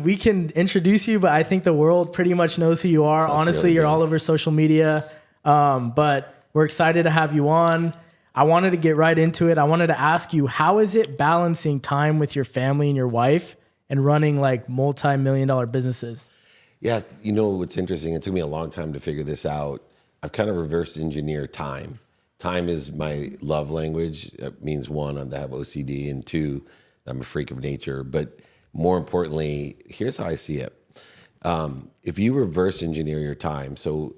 We can introduce you, but I think the world pretty much knows who you are. Honestly, really you're all over social media. Um, but we're excited to have you on. I wanted to get right into it. I wanted to ask you, how is it balancing time with your family and your wife and running like multi-million dollar businesses? Yeah, you know what's interesting? It took me a long time to figure this out. I've kind of reverse engineered time. Time is my love language. It means one, I have OCD, and two, I'm a freak of nature. But more importantly, here's how I see it. Um, if you reverse engineer your time, so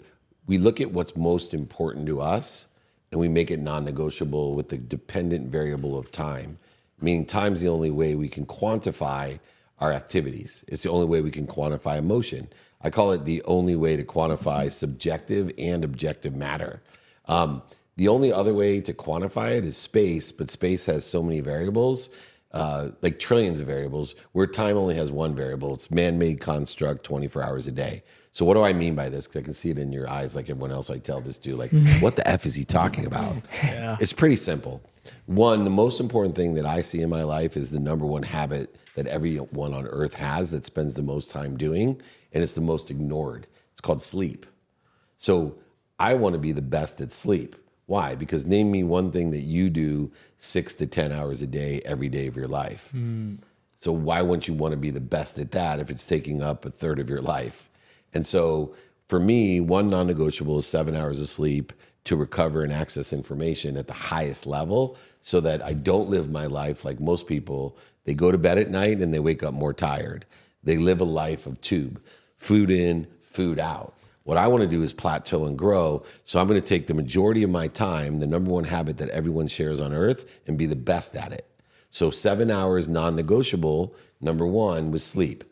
we look at what's most important to us and we make it non negotiable with the dependent variable of time, meaning time's the only way we can quantify our activities. It's the only way we can quantify emotion. I call it the only way to quantify subjective and objective matter. Um, the only other way to quantify it is space, but space has so many variables, uh, like trillions of variables, where time only has one variable. It's man-made construct, 24 hours a day. So what do I mean by this? Because I can see it in your eyes, like everyone else I tell this to. Like, what the f is he talking about? It's pretty simple. One, the most important thing that I see in my life is the number one habit that everyone on earth has that spends the most time doing, and it's the most ignored. It's called sleep. So I want to be the best at sleep. Why? Because name me one thing that you do six to 10 hours a day, every day of your life. Hmm. So why wouldn't you want to be the best at that if it's taking up a third of your life? And so for me, one non negotiable is seven hours of sleep to recover and access information at the highest level so that I don't live my life like most people. They go to bed at night and they wake up more tired. They live a life of tube, food in, food out. What I want to do is plateau and grow. So I'm going to take the majority of my time, the number one habit that everyone shares on earth, and be the best at it. So seven hours non negotiable, number one, was sleep.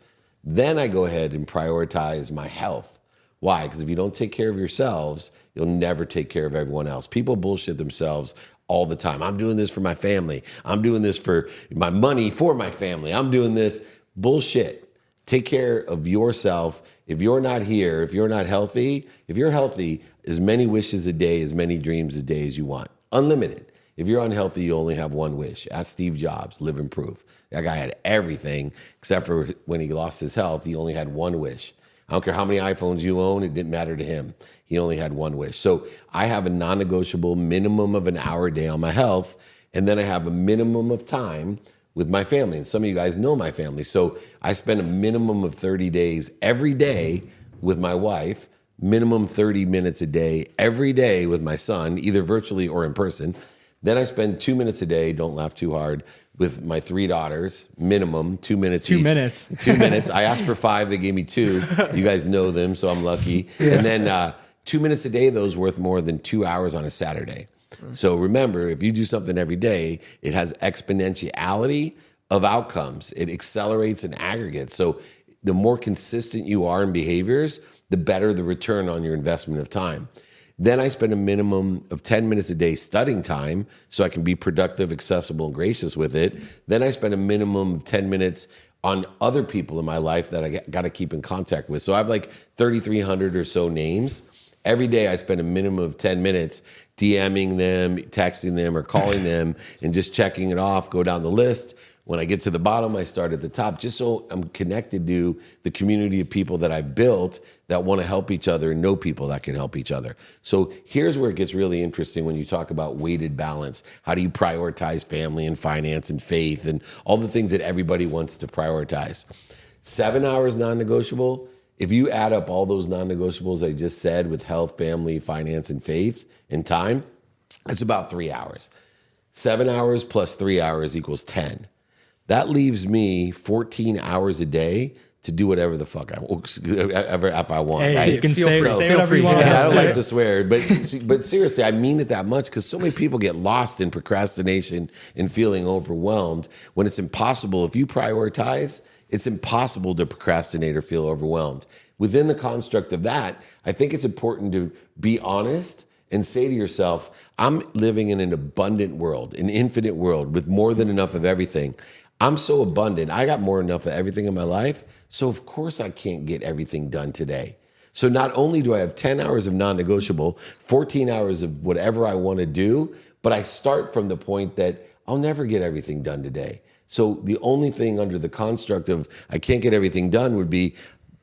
Then I go ahead and prioritize my health. Why? Because if you don't take care of yourselves, you'll never take care of everyone else. People bullshit themselves all the time. I'm doing this for my family. I'm doing this for my money for my family. I'm doing this. Bullshit. Take care of yourself. If you're not here, if you're not healthy, if you're healthy, as many wishes a day, as many dreams a day as you want. Unlimited. If you're unhealthy, you only have one wish. Ask Steve Jobs, live and prove. That guy had everything except for when he lost his health, he only had one wish. I don't care how many iPhones you own, it didn't matter to him. He only had one wish. So I have a non negotiable minimum of an hour a day on my health, and then I have a minimum of time with my family. And some of you guys know my family. So I spend a minimum of 30 days every day with my wife, minimum 30 minutes a day every day with my son, either virtually or in person. Then I spend two minutes a day, don't laugh too hard, with my three daughters, minimum two minutes Two each. minutes. Two minutes. I asked for five, they gave me two. You guys know them, so I'm lucky. And then uh, two minutes a day, those worth more than two hours on a Saturday. So remember, if you do something every day, it has exponentiality of outcomes. It accelerates and aggregates. So the more consistent you are in behaviors, the better the return on your investment of time. Then I spend a minimum of 10 minutes a day studying time so I can be productive, accessible, and gracious with it. Then I spend a minimum of 10 minutes on other people in my life that I got to keep in contact with. So I have like 3,300 or so names. Every day I spend a minimum of 10 minutes DMing them, texting them, or calling them and just checking it off, go down the list. When I get to the bottom, I start at the top, just so I'm connected to the community of people that I built that want to help each other and know people that can help each other. So here's where it gets really interesting when you talk about weighted balance. How do you prioritize family and finance and faith and all the things that everybody wants to prioritize? Seven hours non negotiable. If you add up all those non negotiables I just said with health, family, finance, and faith and time, it's about three hours. Seven hours plus three hours equals 10. That leaves me 14 hours a day to do whatever the fuck I ever if I want. Hey, right? you can Feel say, free. say whatever you to want. Yeah, I don't like to swear, but but seriously, I mean it that much because so many people get lost in procrastination and feeling overwhelmed when it's impossible. If you prioritize, it's impossible to procrastinate or feel overwhelmed. Within the construct of that, I think it's important to be honest and say to yourself, I'm living in an abundant world, an infinite world with more than enough of everything. I'm so abundant. I got more than enough of everything in my life. So, of course, I can't get everything done today. So, not only do I have 10 hours of non negotiable, 14 hours of whatever I want to do, but I start from the point that I'll never get everything done today. So the only thing under the construct of I can't get everything done would be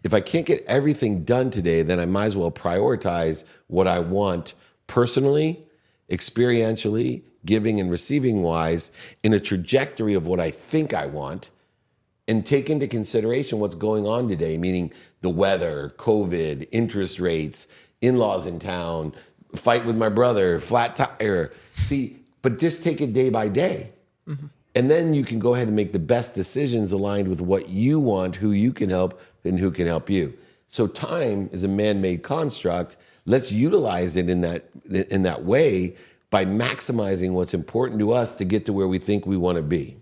if I can't get everything done today, then I might as well prioritize what I want personally, experientially, giving and receiving wise in a trajectory of what I think I want and take into consideration what's going on today, meaning the weather, COVID, interest rates, in laws in town, fight with my brother, flat tire. See, but just take it day by day. Mm-hmm. And then you can go ahead and make the best decisions aligned with what you want, who you can help, and who can help you. So time is a man-made construct. Let's utilize it in that in that way by maximizing what's important to us to get to where we think we want to be.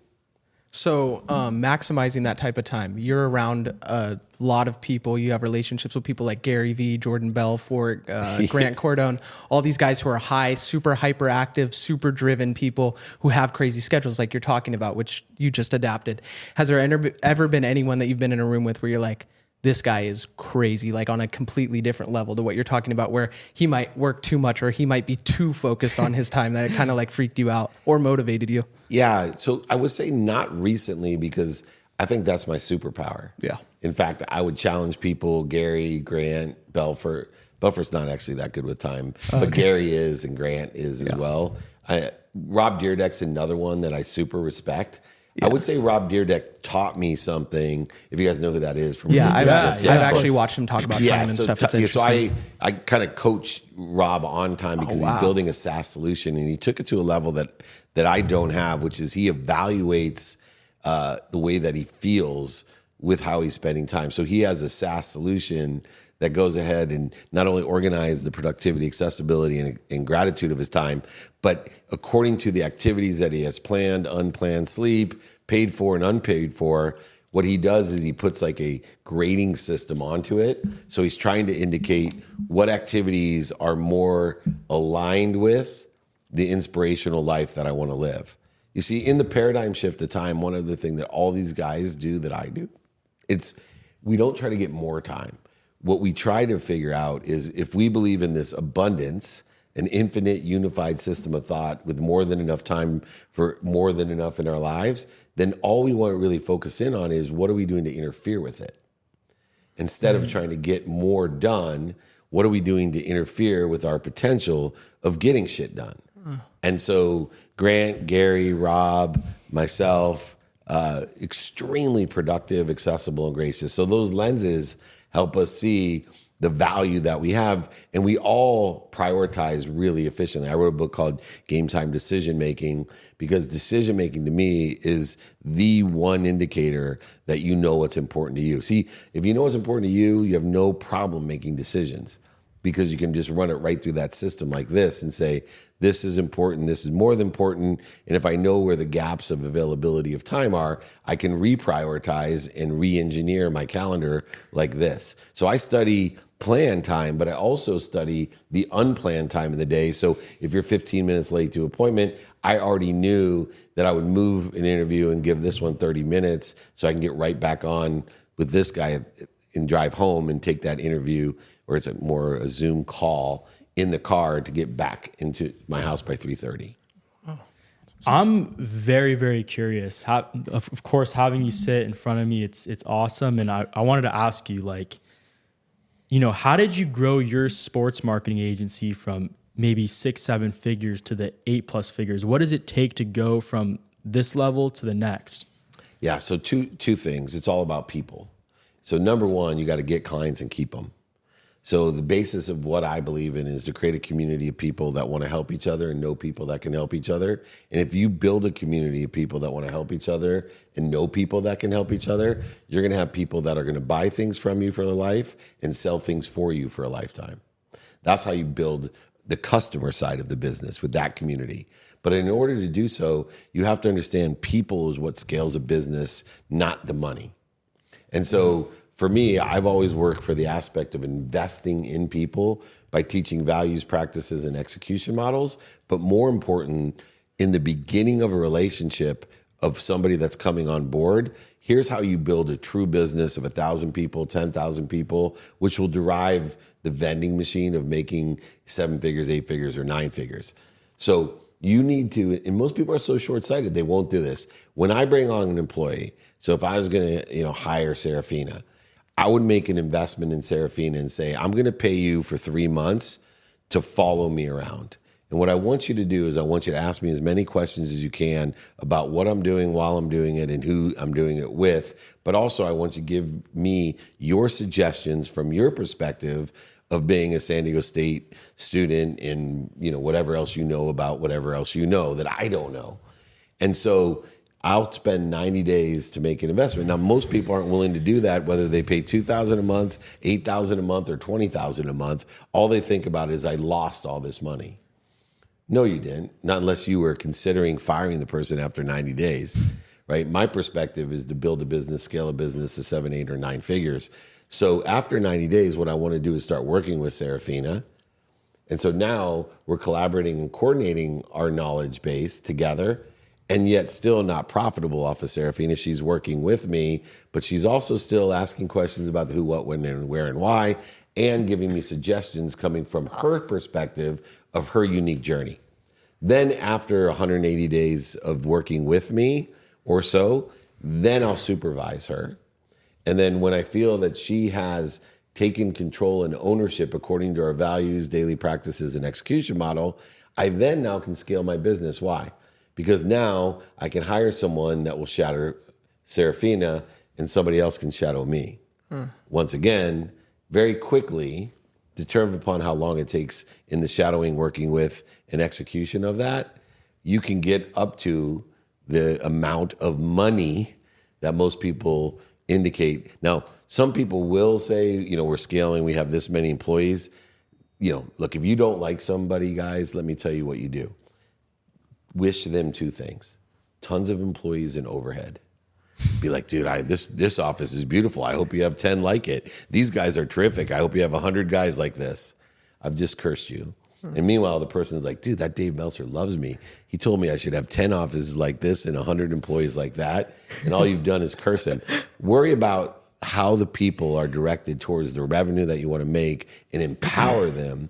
So, um, maximizing that type of time, you're around a lot of people. You have relationships with people like Gary Vee, Jordan Belfort, uh, Grant Cardone, all these guys who are high, super hyperactive, super driven people who have crazy schedules, like you're talking about, which you just adapted. Has there ever been anyone that you've been in a room with where you're like, this guy is crazy, like on a completely different level to what you're talking about, where he might work too much or he might be too focused on his time that it kind of like freaked you out or motivated you? Yeah. So I would say not recently because I think that's my superpower. Yeah. In fact, I would challenge people, Gary, Grant, Belfort. Belfort's not actually that good with time, but Gary is and Grant is as well. I, Rob Dyrdek's another one that I super respect yeah. I would say Rob Dyrdek taught me something. If you guys know who that is from yeah, I've, yeah, I've actually watched him talk about yeah, time and so, stuff. It's yeah, so I I kind of coach Rob on time because oh, wow. he's building a SaaS solution and he took it to a level that that I don't have, which is he evaluates uh, the way that he feels with how he's spending time. So he has a SaaS solution that goes ahead and not only organize the productivity, accessibility, and, and, gratitude of his time, but according to the activities that he has planned, unplanned sleep, paid for, and unpaid for, what he does is he puts like a grading system onto it. So he's trying to indicate what activities are more aligned with the inspirational life that I want to live. You see, in the paradigm shift of time, one of the things that all these guys do that I do, it's we don't try to get more time what we try to figure out is if we believe in this abundance, an infinite unified system of thought with more than enough time for more than enough in our lives, then all we want to really focus in on is what are we doing to interfere with it? Instead mm-hmm. of trying to get more done, what are we doing to interfere with our potential of getting shit done? Mm. And so, Grant, Gary, Rob, myself, uh, extremely productive, accessible, and gracious. So, those lenses help us see the value that we have. And we all prioritize really efficiently. I wrote a book called Game Time Decision Making because decision making to me is the one indicator that you know what's important to you. See, if you know what's important to you, you have no problem making decisions because you can just run it right through that system like this and say, this is important, this is more than important. And if I know where the gaps of availability of time are, I can reprioritize and re engineer my calendar like this. So I study planned time, but I also study the unplanned time of the day. So if you're 15 minutes late to appointment, I already knew that I would move an interview and give this one 30 minutes so I can get right back on with this guy and drive home and take that interview or it's a more a Zoom call in the car to get back into my house by 3:30. I'm very, very curious. How, of course, having you sit in front of me, it's it's awesome. And I, I wanted to ask you, like, you know, how did you grow your sports marketing agency from maybe six, seven figures to the eight plus figures? What does it take to go from this level to the next? Yeah, so two two things. It's all about people. So number one, you got to get clients and keep them. So the basis of what I believe in is to create a community of people that want to help each other and know people that can help each other. And if you build a community of people that want to help each other and know people that can help each other, you're going to have people that are going to buy things from you for a life and sell things for you for a lifetime. That's how you build the customer side of the business with that community. But in order to do so, you have to understand people is what scales a business, not the money. And so for me, I've always worked for the aspect of investing in people by teaching values, practices, and execution models. But more important, in the beginning of a relationship of somebody that's coming on board, here's how you build a true business of a thousand people, 10,000 people, which will derive the vending machine of making seven figures, eight figures, or nine figures. So You need to, and most people are so short sighted, they won't do this. When I bring on an employee, so if I was going to, you know, hire Serafina, I would make an investment in Serafina and say, I'm going to pay you for three months to follow me around. And what I want you to do is I want you to ask me as many questions as you can about what I'm doing while I'm doing it and who I'm doing it with. But also I want you to give me your suggestions from your perspective of being a San Diego State student and you know whatever else you know about whatever else you know that I don't know. And so I'll spend 90 days to make an investment. Now most people aren't willing to do that whether they pay 2000 a month, 8000 a month or 20000 a month. All they think about is I lost all this money. No, you didn't. Not unless you were considering firing the person after 90 days, right? My perspective is to build a business, scale a business to seven, eight, or nine figures. So after 90 days, what I want to do is start working with Serafina. And so now we're collaborating and coordinating our knowledge base together and yet still not profitable off of Serafina. She's working with me, but she's also still asking questions about the who, what, when, and where, and why, and giving me suggestions coming from her perspective of her unique journey. Then, after 180 days of working with me or so, then I'll supervise her. And then, when I feel that she has taken control and ownership according to our values, daily practices, and execution model, I then now can scale my business. Why? Because now I can hire someone that will shadow Serafina and somebody else can shadow me. Hmm. Once again, very quickly, determined upon how long it takes in the shadowing, working with, and execution of that, you can get up to the amount of money that most people indicate. Now, some people will say, you know, we're scaling, we have this many employees. You know, look, if you don't like somebody, guys, let me tell you what you do. Wish them two things tons of employees and overhead be like, dude, I this this office is beautiful. I hope you have 10 like it. These guys are terrific. I hope you have 100 guys like this. I've just cursed you. And meanwhile, the person is like, dude, that Dave Meltzer loves me. He told me I should have 10 offices like this and 100 employees like that. And all you've done is curse him. Worry about how the people are directed towards the revenue that you want to make and empower them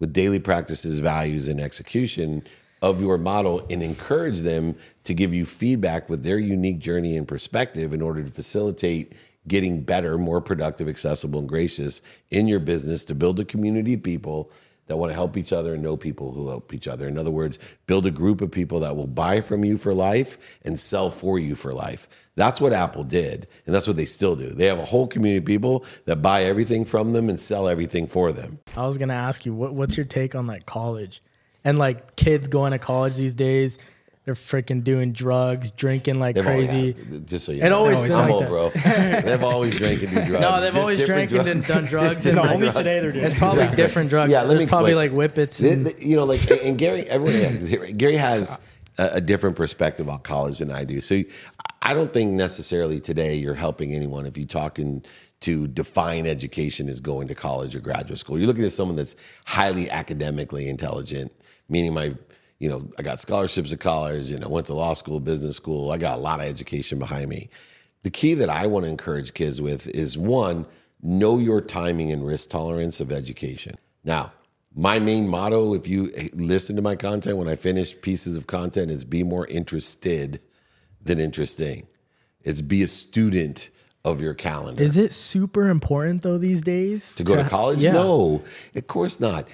with daily practices, values, and execution of your model and encourage them to give you feedback with their unique journey and perspective in order to facilitate getting better, more productive, accessible, and gracious in your business to build a community of people that want to help each other and know people who help each other. In other words, build a group of people that will buy from you for life and sell for you for life. That's what Apple did, and that's what they still do. They have a whole community of people that buy everything from them and sell everything for them. I was gonna ask you, what, what's your take on like college and like kids going to college these days? They're freaking doing drugs, drinking like They've crazy. had- just so you It know. always been I'm like old, that. bro. They've always drank and do drugs. No, they've Just always different drank and done drugs. Just and different like- only drugs. today they're doing It's probably different drugs. Yeah, let me There's probably like whippets. And, the- you know, like and Gary, everyone, yeah, Gary has a, a different perspective on college than I do. So I don't think necessarily today you're helping anyone if you're talking to define education as going to college or graduate school. You're looking at someone that's highly academically intelligent, meaning my, you know, I got scholarships at college and I went to law school, business school. I got a lot of education behind me. The key that I want to encourage kids with is one, know your timing and risk tolerance of education. Now, my main motto, if you eh, listen to my content, when I finish pieces of content, is be more interested than interesting. It's be a student of your calendar. is it super important though these days to go to college? Yeah. No, of course not.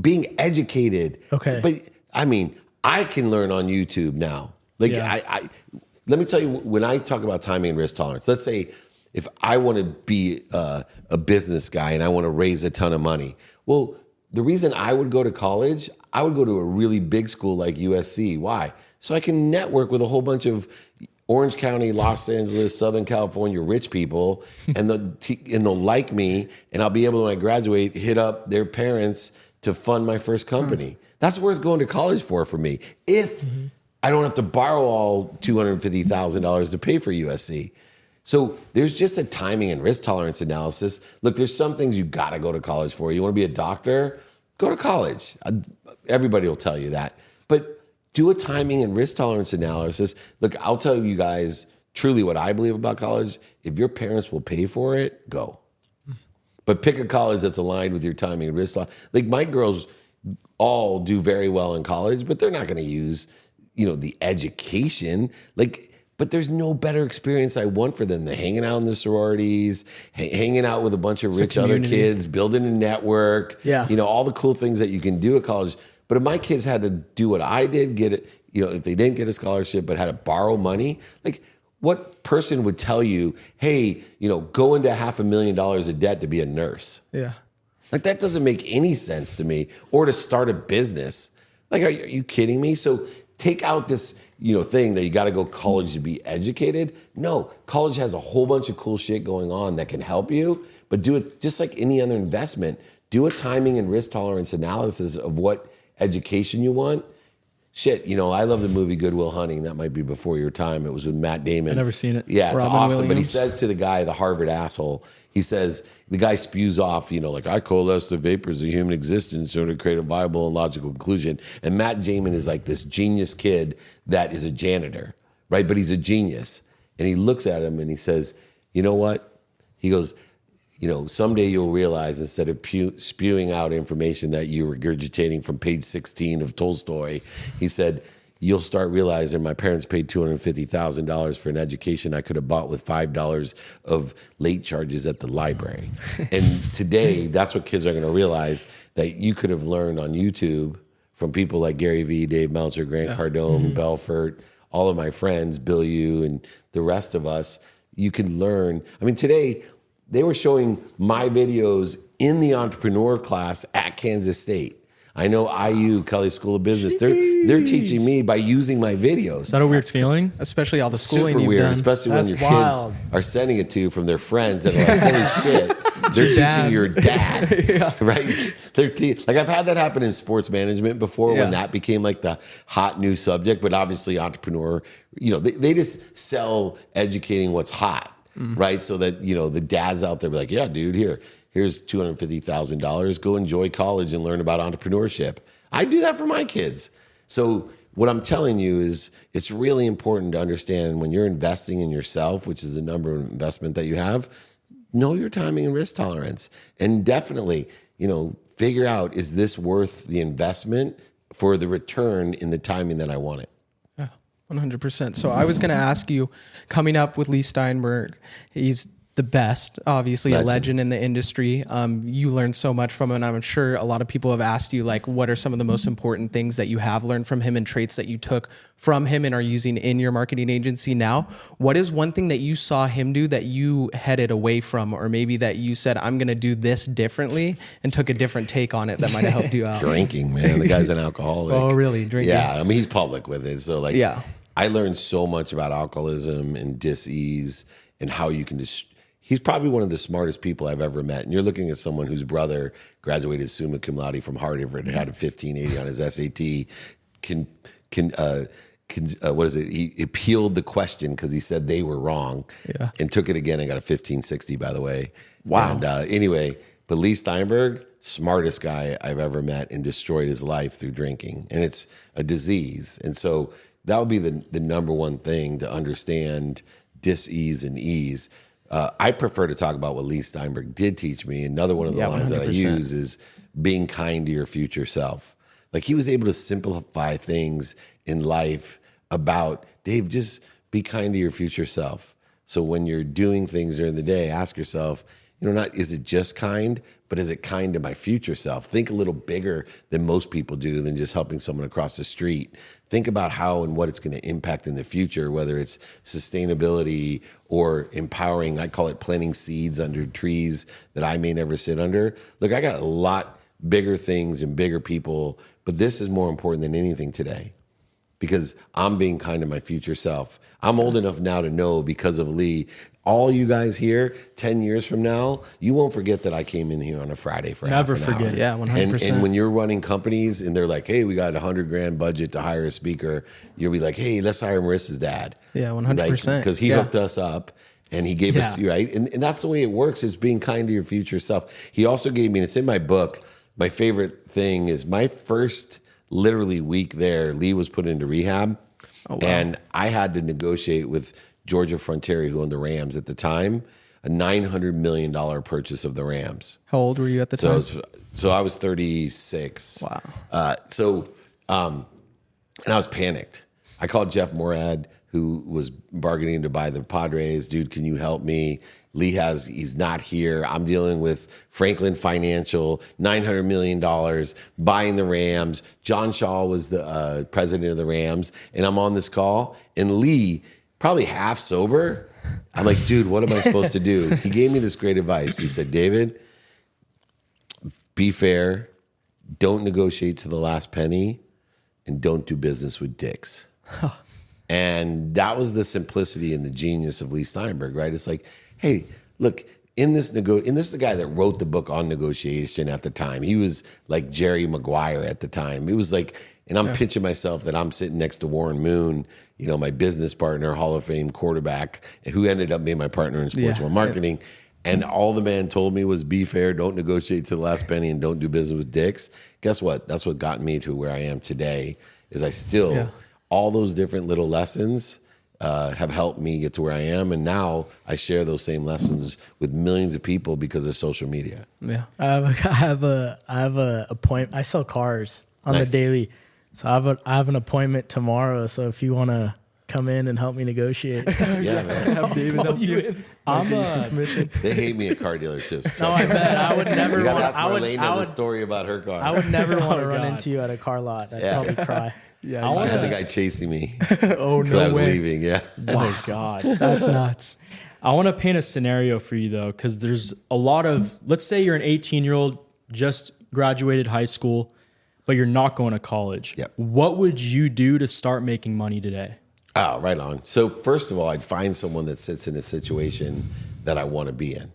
Being educated. Okay. But I mean, I can learn on YouTube now. Like Yeah. I, I, let me tell you, when I talk about timing and risk tolerance, let's say if I want to be uh, a business guy and I want to raise a ton of money, well, the reason I would go to college, I would go to a really big school like USC. Why? So I can network with a whole bunch of Orange County, Los Angeles, Southern California rich people, and they'll, t- and they'll like me, and I'll be able to, when I graduate, hit up their parents to fund my first company. Mm. That's worth going to college for for me. If mm-hmm. I don't have to borrow all $250,000 to pay for USC. So there's just a timing and risk tolerance analysis. Look, there's some things you got to go to college for. You want to be a doctor? Go to college. Everybody will tell you that. But do a timing and risk tolerance analysis. Look, I'll tell you guys truly what I believe about college. If your parents will pay for it, go. But pick a college that's aligned with your timing and risk. Like my girls, all do very well in college, but they're not going to use, you know, the education. Like, but there's no better experience I want for them than hanging out in the sororities, ha- hanging out with a bunch of rich other kids, building a network. Yeah. You know, all the cool things that you can do at college. But if my kids had to do what I did, get it, you know, if they didn't get a scholarship but had to borrow money, like what person would tell you, hey, you know, go into half a million dollars of debt to be a nurse? Yeah. Like that doesn't make any sense to me. Or to start a business. Like, are you, are you kidding me? So take out this, you know, thing that you got to go college to be educated. No, college has a whole bunch of cool shit going on that can help you. But do it just like any other investment. Do a timing and risk tolerance analysis of what education you want. Shit, you know, I love the movie Good Will Hunting. That might be before your time. It was with Matt Damon. I've never seen it. Yeah, it's Robin awesome. But he says to the guy, the Harvard asshole, he says, the guy spews off, you know, like, I coalesce the vapors of human existence in order to create a viable and logical conclusion. And Matt Damon is like this genius kid that is a janitor, right? But he's a genius. And he looks at him and he says, you know what? He goes, you know, someday you'll realize instead of pu- spewing out information that you're regurgitating from page 16 of Tolstoy, he said, you'll start realizing my parents paid $250,000 for an education I could have bought with $5 of late charges at the library. and today, that's what kids are going to realize that you could have learned on YouTube from people like Gary Vee, Dave Meltzer, Grant Cardone, mm-hmm. Belfort, all of my friends, Bill Yu, and the rest of us. You can learn. I mean, today, they were showing my videos in the entrepreneur class at Kansas State. I know IU, Kelley School of Business. They're they're teaching me by using my videos. Is that a weird feeling? Especially all the schooling Super you've weird, done. especially when your wild. kids are sending it to you from their friends and are like, "Holy shit!" They're teaching dad. your dad, right? They're te- like I've had that happen in sports management before Yeah. when that became like the hot new subject. But obviously, entrepreneur, you know, they, they just sell educating what's hot, Mm-hmm. right? So that you know the dads out there be like, "Yeah, dude, here, here's two hundred fifty thousand dollars. Go enjoy college and learn about entrepreneurship." I do that for my kids. So what I'm telling you is it's really important to understand when you're investing in yourself, which is the number of investment that you have, know your timing and risk tolerance. And definitely, you know, figure out is this worth the investment for the return in the timing that I want it. One hundred percent. So I was going to ask you, coming up with Leigh Steinberg, he's the best, obviously Legend. a legend in the industry. Um, you learned so much from him, and I'm sure a lot of people have asked you, like, what are some of the most important things that you have learned from him and traits that you took from him and are using in your marketing agency now? What is one thing that you saw him do that you headed away from, or maybe that you said, I'm going to do this differently, and took a different take on it that might have helped you out? Drinking, man. The guy's an alcoholic. Oh, really? Drinking? Yeah. I mean, he's public with it. So, like, Yeah. I learned so much about alcoholism and dis-ease and how you can just. He's probably one of the smartest people I've ever met. And you're looking at someone whose brother graduated summa cum laude from Harvard, and had a 1580 on his SAT, can can uh, can uh, what is it? He appealed the question because he said they were wrong, Yeah. and took it again and got a 1560. By the way, Wow. And uh, anyway, but Leigh Steinberg, smartest guy I've ever met, and destroyed his life through drinking, and it's a disease. And so that would be the the number one thing to understand dis-ease and ease. Uh, I prefer to talk about what Leigh Steinberg did teach me. Another one of the Yeah, lines that I use is being kind to your future self. Like he was able to simplify things in life about Dave, just be kind to your future self. So when you're doing things during the day, ask yourself, you know, not is it just kind, but is it kind to my future self? Think a little bigger than most people do than just helping someone across the street. Think about how and what it's going to impact in the future, whether it's sustainability or empowering. I call it planting seeds under trees that I may never sit under. Look, I got a lot bigger things and bigger people, but this is more important than anything today because I'm being kind to my future self. I'm old enough now to know because of Lee. All you guys here, 10 years from now, you won't forget that I came in here on a Friday for Never half an forget hour. Yeah, And, 100%. and when you're running companies and they're like, hey, we got a hundred grand budget to hire a speaker, you'll be like, hey, let's hire Marissa's dad. Yeah, 100%. Because he Yeah. hooked us up and he gave us, right? And, and that's the way it works is being kind to your future self. He also gave me, and it's in my book, my favorite thing is my first literally week there, Lee was put into rehab. And I had to negotiate with Georgia Frontiere, who owned the Rams at the time. a nine hundred million dollar purchase of the Rams. How old were you at the So time? was, so I was 36. Wow. Uh, so, um, and I was panicked. I called Jeff Moorad, who was bargaining to buy the Padres. Dude, can you help me? Lee has, he's not here. I'm dealing with Franklin Financial, $900 million, buying the Rams. John Shaw was the uh, president of the Rams. And I'm on this call, and Lee, probably half sober, I'm like, dude, what am I supposed to do? He gave me this great advice. He said, David, be fair, don't negotiate to the last penny, and don't do business with dicks. and that was the simplicity and the genius of Leigh Steinberg, right? It's like, hey, look, in this nego, and this is the guy that wrote the book on negotiation at the time. He was like Jerry Maguire at the time. It was like, and I'm pinching myself that I'm sitting next to Warren Moon, you know, my business partner, Hall of Fame quarterback, who ended up being my partner in sports Yeah. marketing. And all the man told me was be fair, don't negotiate to the last penny, and don't do business with dicks. Guess what? That's what got me to where I am today. Is I still Yeah. All those different little lessons uh, have helped me get to where I am, and now I share those same lessons with millions of people because of social media. yeah. I have a, I have a, I have a appointment. I sell cars on Nice. the daily, so I have a, I have an appointment tomorrow. So if you want to come in and help me negotiate, Yeah, man. Have David help you. I'm uh, they hate me at car dealerships. no, I bet I would never you gotta want. ask I would, Marlena I the would, story about her car. I would never want to run into you at a car lot. I'd Yeah. probably cry. Yeah. I I wanna- had the guy chasing me oh because I was way. leaving. Yeah. oh God. That's nuts. I want to paint a scenario for you though, because there's a lot of, let's say you're an 18 year old, just graduated high school, but you're not going to college. Yep. What would you do to start making money today? Oh, right on. So first of all, I'd find someone that sits in a situation that I want to be in.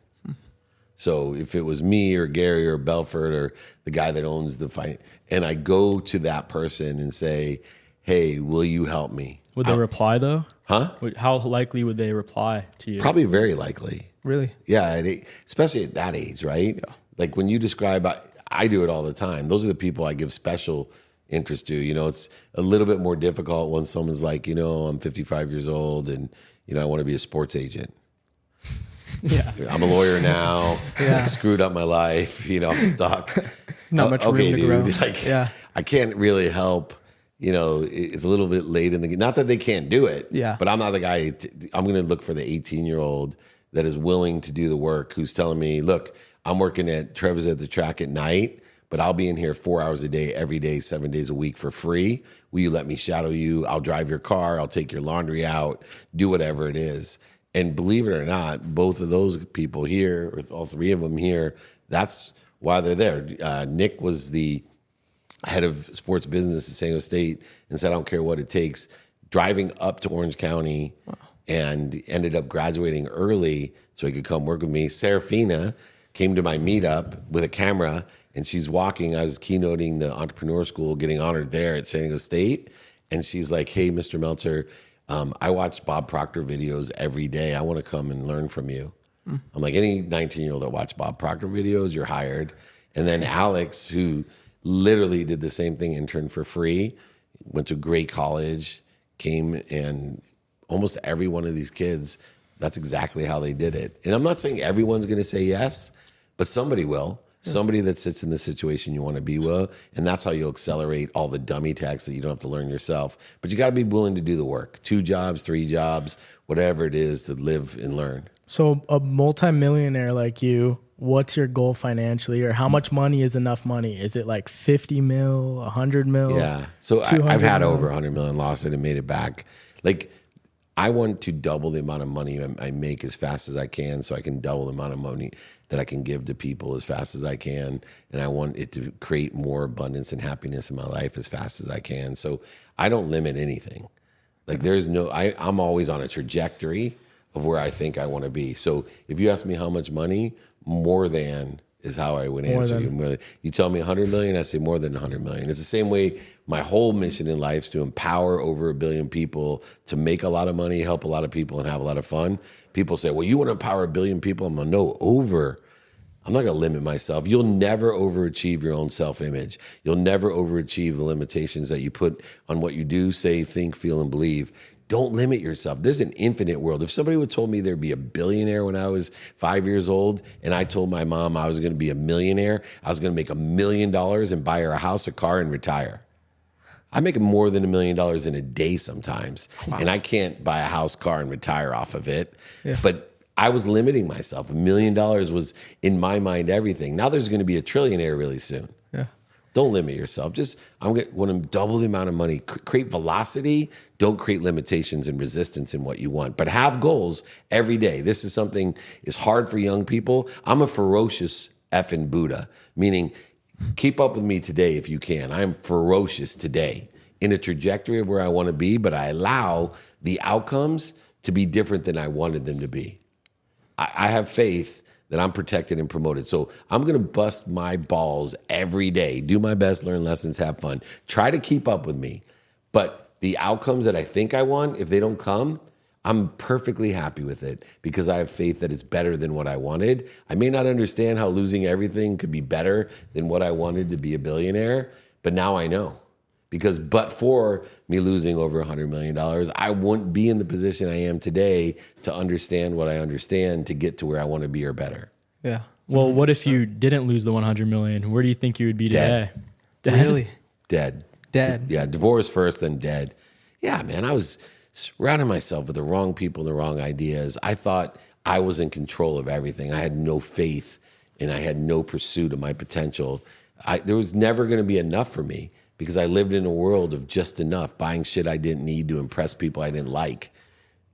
So if it was me or Gary or Belfort or the guy that owns the fight, and I go to that person and say, "Hey, will you help me?" Would they reply though? Huh? How likely would they reply to you? Probably very likely. Really? Yeah, especially at that age, right? Like when you describe, I, I do it all the time. Those are the people I give special interest to. You know, it's a little bit more difficult when someone's like, you know, I'm 55 years old and you know I want to be a sports agent. Yeah. I'm a lawyer now. Yeah. Screwed up my life. You know, I'm stuck. Not Oh, much room to grow. Like, Yeah. I can't really help. You know, it's a little bit late in the game. Not that they can't do it. Yeah. But I'm not the guy. t- I'm going to look for the 18 year old that is willing to do the work. Who's telling me, look, I'm working at Trevor's at the track at night, but I'll be in here four hours a day, every day, seven days a week for free. Will you let me shadow you? I'll drive your car. I'll take your laundry out. Do whatever it is. And believe it or not, both of those people here, with all three of them here, that's why they're there. Uh, Nick was the head of sports business at San Jose State and said, I don't care what it takes. Driving up to Orange County and ended up graduating early so he could come work with me. Serafina came to my meetup with a camera and she's walking. I was keynoting the entrepreneur school, getting honored there at San Diego State. And she's like, Hey, Mr. Meltzer, um, I watch Bob Proctor videos every day. I want to come and learn from you. I'm like, any 19 year old that watch Bob Proctor videos, you're hired. And then Alex, who literally did the same thing, interned for free, went to great college, came and almost every one of these kids, that's exactly how they did it. And I'm not saying everyone's going to say yes, but somebody will. Somebody that sits in the situation you want to be with, and that's how you'll accelerate all the dummy tax that you don't have to learn yourself. But you got to be willing to do the work. Two jobs, three jobs, whatever it is to live and learn. So a multimillionaire like you, what's your goal financially, or how much money is enough money? Is it like fifty mil, hundred mil? Yeah. So I, I've had mil? over 100 million lost it and made it back. Like, I want to double the amount of money I make as fast as I can so I can double the amount of money that I can give to people as fast as I can. And I want it to create more abundance and happiness in my life as fast as I can. So I don't limit anything. Like there's no, I, I'm always on a trajectory of where I think I want to be. So if you ask me how much money, more than is how I would answer than. you. You tell me 100 million, I say more than 100 million. It's the same way my whole mission in life is to empower over a billion people to make a lot of money, help a lot of people, and have a lot of fun. People say, well, you want to empower a billion people? I'm like, no, over. I'm not going to limit myself. You'll never overachieve your own self image. You'll never overachieve the limitations that you put on what you do, say, think, feel, and believe. Don't limit yourself. There's an infinite world. If somebody would told me there'd be a billionaire when I was five years old, and I told my mom I was going to be a millionaire, I was going to make a million dollars and buy her a house, a car, and retire. I make more than a million dollars in a day sometimes, and I can't buy a house, car, and retire off of it. But I was limiting myself. A million dollars was in my mind everything. Now there's going to be a trillionaire really soon. Don't limit yourself. Just I'm going to double the amount of money. c- Create velocity. Don't create limitations and resistance in what you want. But have goals every day. This is something is hard for young people. I'm a ferocious effing Buddha, meaning keep up with me today if you can. I am ferocious today in a trajectory of where I want to be, but I allow the outcomes to be different than I wanted them to be. I, I have faith that I'm protected and promoted. So I'm going to bust my balls every day, do my best, learn lessons, have fun, try to keep up with me. But the outcomes that I think I want, if they don't come, I'm perfectly happy with it because I have faith that it's better than what I wanted. I may not understand how losing everything could be better than what I wanted to be a billionaire, but now I know. Because but for me losing over $100 million, I wouldn't be in the position I am today to understand what I understand to get to where I want to be or better. Yeah. Well, mm-hmm. what if you didn't lose the 100 million? Where do you think you would be Dead. today? Dead? Really? Dead. Dead. Yeah, divorce first, then dead. Yeah, man, I was surrounding myself with the wrong people, the wrong ideas. I thought I was in control of everything. I had no faith and I had no pursuit of my potential. I, there was never going to be enough for me because I lived in a world of just enough, buying shit I didn't need to impress people I didn't like.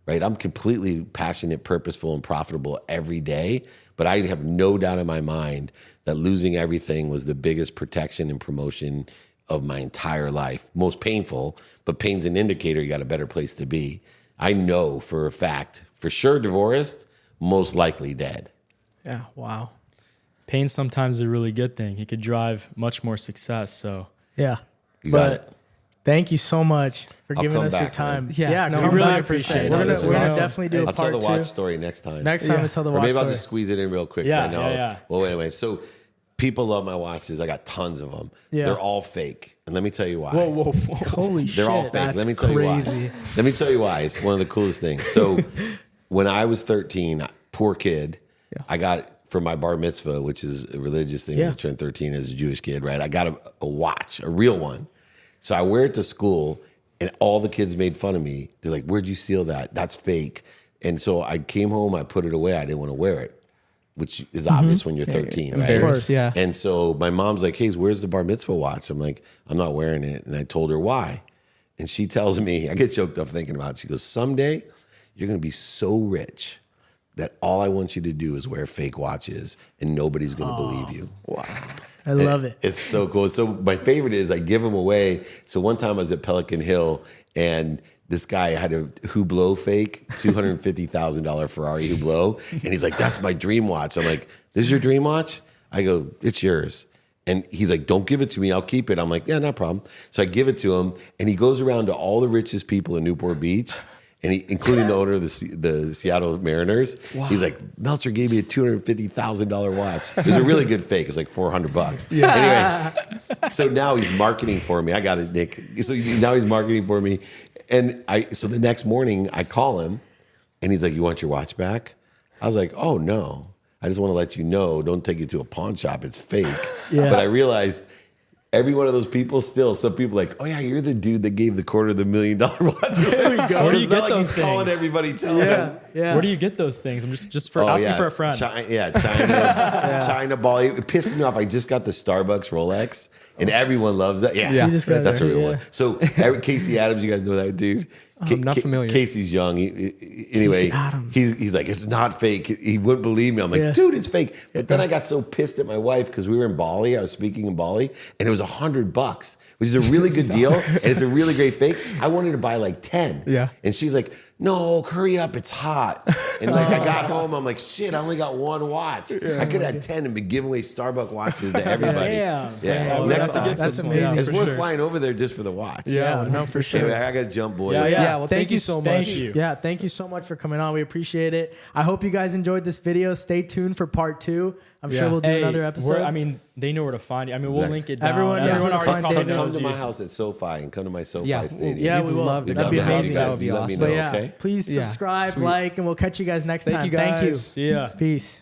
Right? I'm completely passionate, purposeful, and profitable every day. But I have no doubt in my mind that losing everything was the biggest protection and promotion of my entire life. Most painful, but pain's an indicator you got a better place to be. I know for a fact, for sure divorced, most likely dead. Yeah. Wow. Pain sometimes is a really good thing. It could drive much more success. So Yeah. You but got it. thank you so much for I'll giving come us your time. man. Yeah, no, come we really back. appreciate it. We're gonna, This is we're gonna awesome. definitely do a I'll tell part the watch two. story next time. Next time, Yeah. we tell the Or watch maybe I'll story. just squeeze it in real quick. Yeah, I know. yeah, yeah. Well, anyway, so people love my watches. I got tons of them. Yeah. They're all fake. And let me tell you why. whoa, whoa, whoa. Holy shit. They're all fake. that's Let me tell you why. Let me tell you why. It's one of the coolest things. So when I was 13, poor kid, I got for my bar mitzvah, which is a religious thing. Yeah. when you turn 13 as a Jewish kid, right? I got a, a watch, a real one. So I wear it to school, and all the kids made fun of me. They're like, "Where'd you steal that? That's fake." And so I came home, I put it away. I didn't want to wear it, which is mm-hmm. obvious when you're 13, right? Of course. Yeah. And so my mom's like, "Hey, where's the bar mitzvah watch?" I'm like, "I'm not wearing it." And I told her why, and she tells me, I get choked up thinking about it. She goes, "Someday, you're going to be so rich that all I want you to do is wear fake watches, and nobody's going to believe you." I love it. It's so cool. So my favorite is I give them away. So one time I was at Pelican Hill and this guy had a Hublot fake, two hundred fifty thousand dollar Ferrari Hublot, and he's like, "That's my dream watch." I'm like, "This is your dream watch?" I go, "It's yours." And he's like, "Don't give it to me. I'll keep it." I'm like, "Yeah, no problem." So I give it to him, and he goes around to all the richest people in Newport Beach. And he, including the owner of the, the Seattle Mariners, he's like, Meltzer gave me a two hundred fifty thousand dollar watch. It was a really good fake. It was like four hundred bucks. Yeah. Anyway, so now he's marketing for me. I got it, Nick. So now he's marketing for me, and I. So the next morning, I call him, and he's like, "You want your watch back?" I was like, "Oh no, I just want to let you know. Don't take it to a pawn shop. It's fake." Yeah. But I realized. Every one of those people, still some people like, oh yeah, you're the dude that gave the quarter of the million dollar watch. There we go. Where do you not get like those he's calling everybody, telling Yeah. Them. Yeah. Where do you get those things? I'm just just for Oh, asking yeah. for a friend. China, yeah, China, China ball. It pissed me off. I just got the Starbucks Rolex, and everyone loves that. Yeah, Yeah. Just that's it, a real yeah. one. So every, Casey Adams, you guys know that dude. I'm not familiar. Casey's young. He- he- anyway, Casey he's he's like, it's not fake. He wouldn't believe me. I'm like, Yeah. dude, it's fake. But then I got so pissed at my wife because we were in Bali. I was speaking in Bali, and it was a hundred bucks, which is a really good deal, and it's a really great fake. I wanted to buy like ten. Yeah. And she's like, no, hurry up, it's hot. And like I got home, I'm like, shit, I only got one watch. I could have had 10 and been giving away Starbucks watches to everybody. Damn. Yeah. Damn. Next That's- time. that's amazing. yeah, It's for worth sure. flying over there just for the watch. Yeah, no, for sure. Anyway, I got to jump, boys. Yeah, Yeah, well, thank, thank you you so so much. much. you. Yeah, thank you so much for coming on. We appreciate it. I hope you guys enjoyed this video. Stay tuned for part two. I'm Yeah. sure we'll do Hey, another we're- episode. I mean, they know where to find you. I mean, we'll Exactly. link it down. Everyone- Everyone everyone already find probably David. Come knows to you. my house at SoFi and come to my SoFi Yeah, Stadium. Yeah, we'd we will. love to That'd come be to amazing. That would be You let me awesome. but yeah, okay? please Yeah, subscribe, sweet. like, and we'll catch you guys next Thank time. you Thank you. guys. See ya. Peace.